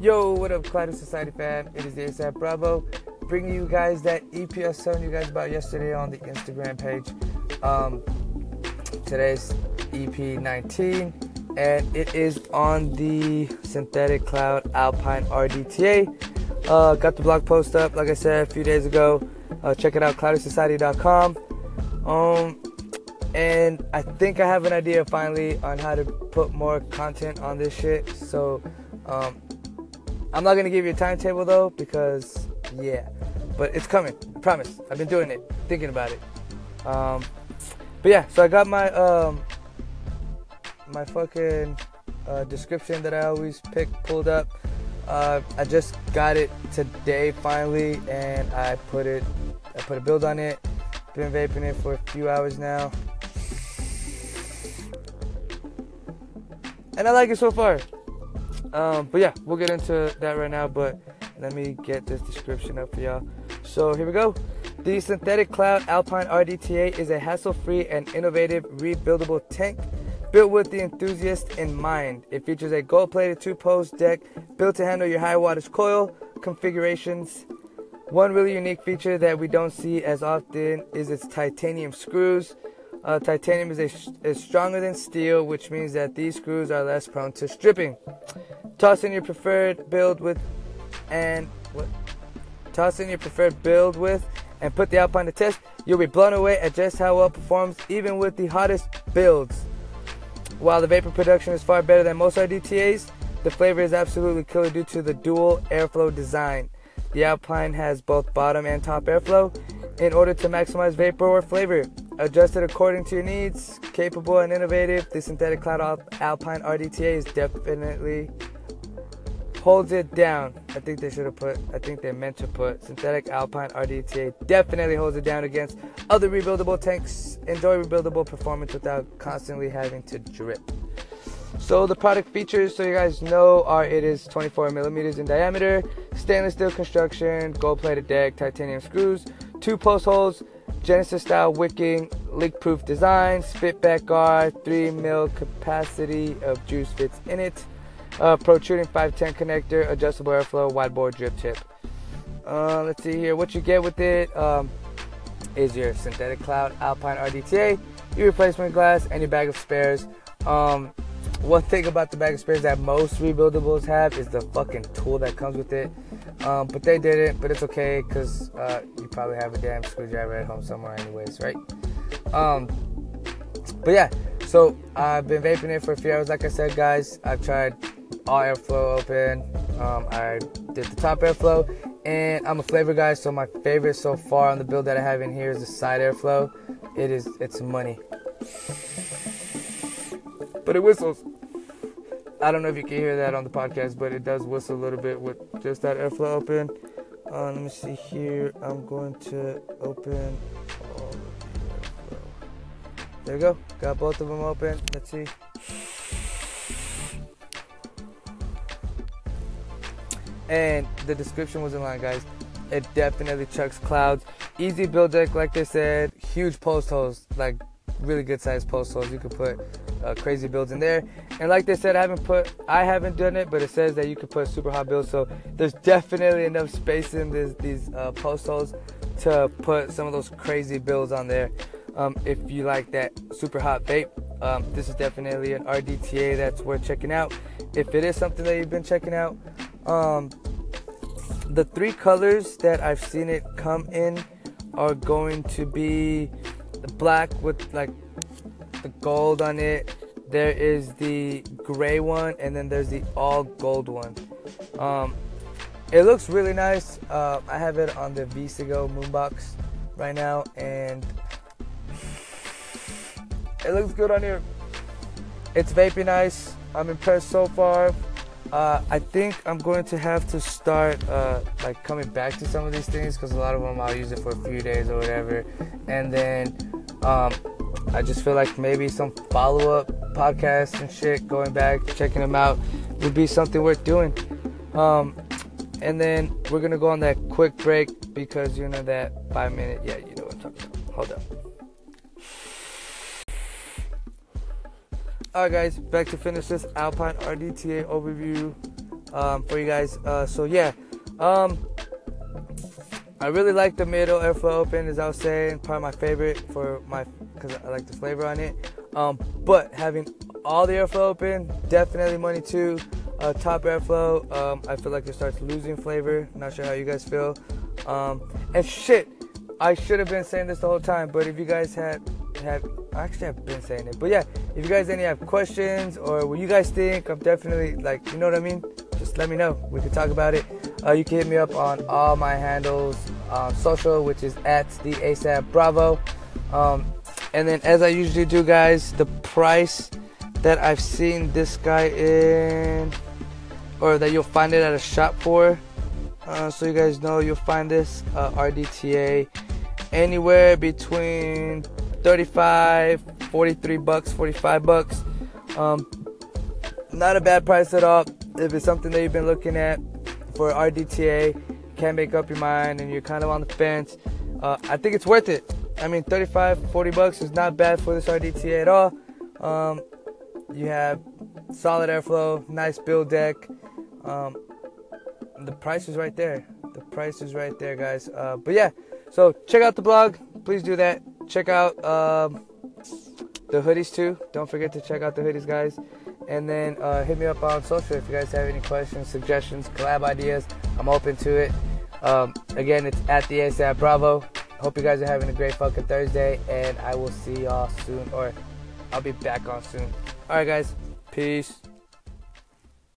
Yo, what up, Collider Society fam? It is the ASAP Bravo, bringing you guys that EP I was telling you guys about yesterday on the Instagram page. Um, today's EP 19, and it is on the Synthetic Cloud Alpine RDTA. Uh, got the blog post up, like I said, a few days ago. Uh, check it out, collidersociety.com. Um, and I think I have an idea finally on how to put more content on this shit. So, um, I'm not gonna give you a timetable though because yeah, but it's coming. Promise. I've been doing it, thinking about it. Um, but yeah, so I got my um, my fucking uh, description that I always pick pulled up. Uh, I just got it today finally, and I put it. I put a build on it. Been vaping it for a few hours now, and I like it so far. Um, but yeah, we'll get into that right now. But let me get this description up for y'all. So here we go. The Synthetic Cloud Alpine RDTA is a hassle-free and innovative rebuildable tank built with the enthusiast in mind. It features a gold-plated two-post deck built to handle your high wattage coil configurations. One really unique feature that we don't see as often is its titanium screws. Uh, titanium is, a, is stronger than steel, which means that these screws are less prone to stripping. Toss in your preferred build with and what? Toss in your preferred build with and put the Alpine to test. You'll be blown away at just how well it performs, even with the hottest builds. While the vapor production is far better than most RDTAs, the flavor is absolutely killer due to the dual airflow design. The Alpine has both bottom and top airflow in order to maximize vapor or flavor. Adjusted according to your needs, capable and innovative, the Synthetic Cloud Alpine RDTA is definitely holds it down. I think they should have put, I think they meant to put Synthetic Alpine RDTA definitely holds it down against other rebuildable tanks. Enjoy rebuildable performance without constantly having to drip. So the product features, so you guys know, are it is 24 millimeters in diameter, stainless steel construction, gold-plated deck, titanium screws, two post holes, Genesis style wicking, leak proof design, spit back guard, 3 mil capacity of juice fits in it. Uh, protruding 510 connector, adjustable airflow, wide bore drip tip. Uh, let's see here. What you get with it um, is your synthetic cloud Alpine RDTA, your replacement glass, and your bag of spares. Um, one thing about the bag spares that most rebuildables have is the fucking tool that comes with it. Um, but they didn't, but it's okay because uh, you probably have a damn screwdriver at home somewhere, anyways, right? Um, but yeah, so I've been vaping it for a few hours. Like I said, guys, I've tried all airflow open. Um, I did the top airflow, and I'm a flavor guy, so my favorite so far on the build that I have in here is the side airflow. It is, it's money, but it whistles. I don't know if you can hear that on the podcast, but it does whistle a little bit with just that airflow open. Uh, let me see here. I'm going to open airflow. There we go. Got both of them open. Let's see. And the description was in line, guys. It definitely chucks clouds. Easy build deck, like they said. Huge post holes, like really good sized post holes. You could put uh, crazy builds in there. And like they said, I haven't put, I haven't done it, but it says that you could put super hot builds. So there's definitely enough space in this, these uh, post holes to put some of those crazy builds on there. Um, if you like that super hot vape, um, this is definitely an RDTA that's worth checking out. If it is something that you've been checking out, um, the three colors that I've seen it come in are going to be the black with like the gold on it. There is the gray one, and then there's the all gold one. Um, it looks really nice. Uh, I have it on the Visigo Moonbox right now, and it looks good on here. It's vaping nice. I'm impressed so far. Uh, I think I'm going to have to start uh, like coming back to some of these things because a lot of them I'll use it for a few days or whatever, and then um, I just feel like maybe some follow-up podcasts and shit, going back checking them out, would be something worth doing. Um, and then we're gonna go on that quick break because you know that five minute. Yeah, you know what I'm talking about. Hold up. Alright, guys, back to finish this Alpine RDTA overview. um, for you guys. Uh, so yeah, um, I really like the middle airflow open, as I was saying, probably my favorite for my because I like the flavor on it. Um, but having all the airflow open, definitely money too. Uh, top airflow, um, I feel like it starts losing flavor. Not sure how you guys feel. Um, and shit, I should have been saying this the whole time, but if you guys had have actually I've been saying it, but yeah, if you guys any have questions or what you guys think, I'm definitely like you know what I mean. Just let me know. We can talk about it. Uh, you can hit me up on all my handles, um, social, which is at the ASAP Bravo. Um, and then, as I usually do, guys, the price that I've seen this guy in, or that you'll find it at a shop for. Uh, so you guys know, you'll find this uh, RDTA anywhere between 35, 43 bucks, 45 bucks. Um, not a bad price at all. If it's something that you've been looking at for RDTA, can't make up your mind, and you're kind of on the fence, uh, I think it's worth it. I mean, 35, 40 bucks is not bad for this RDTA at all. Um, you have solid airflow, nice build deck. Um, the price is right there. The price is right there, guys. Uh, but yeah, so check out the blog. Please do that. Check out um, the hoodies too. Don't forget to check out the hoodies, guys. And then uh, hit me up on social if you guys have any questions, suggestions, collab ideas. I'm open to it. Um, again, it's at the ASAP Bravo. Hope you guys are having a great fucking Thursday, and I will see y'all soon, or I'll be back on soon. All right, guys. Peace.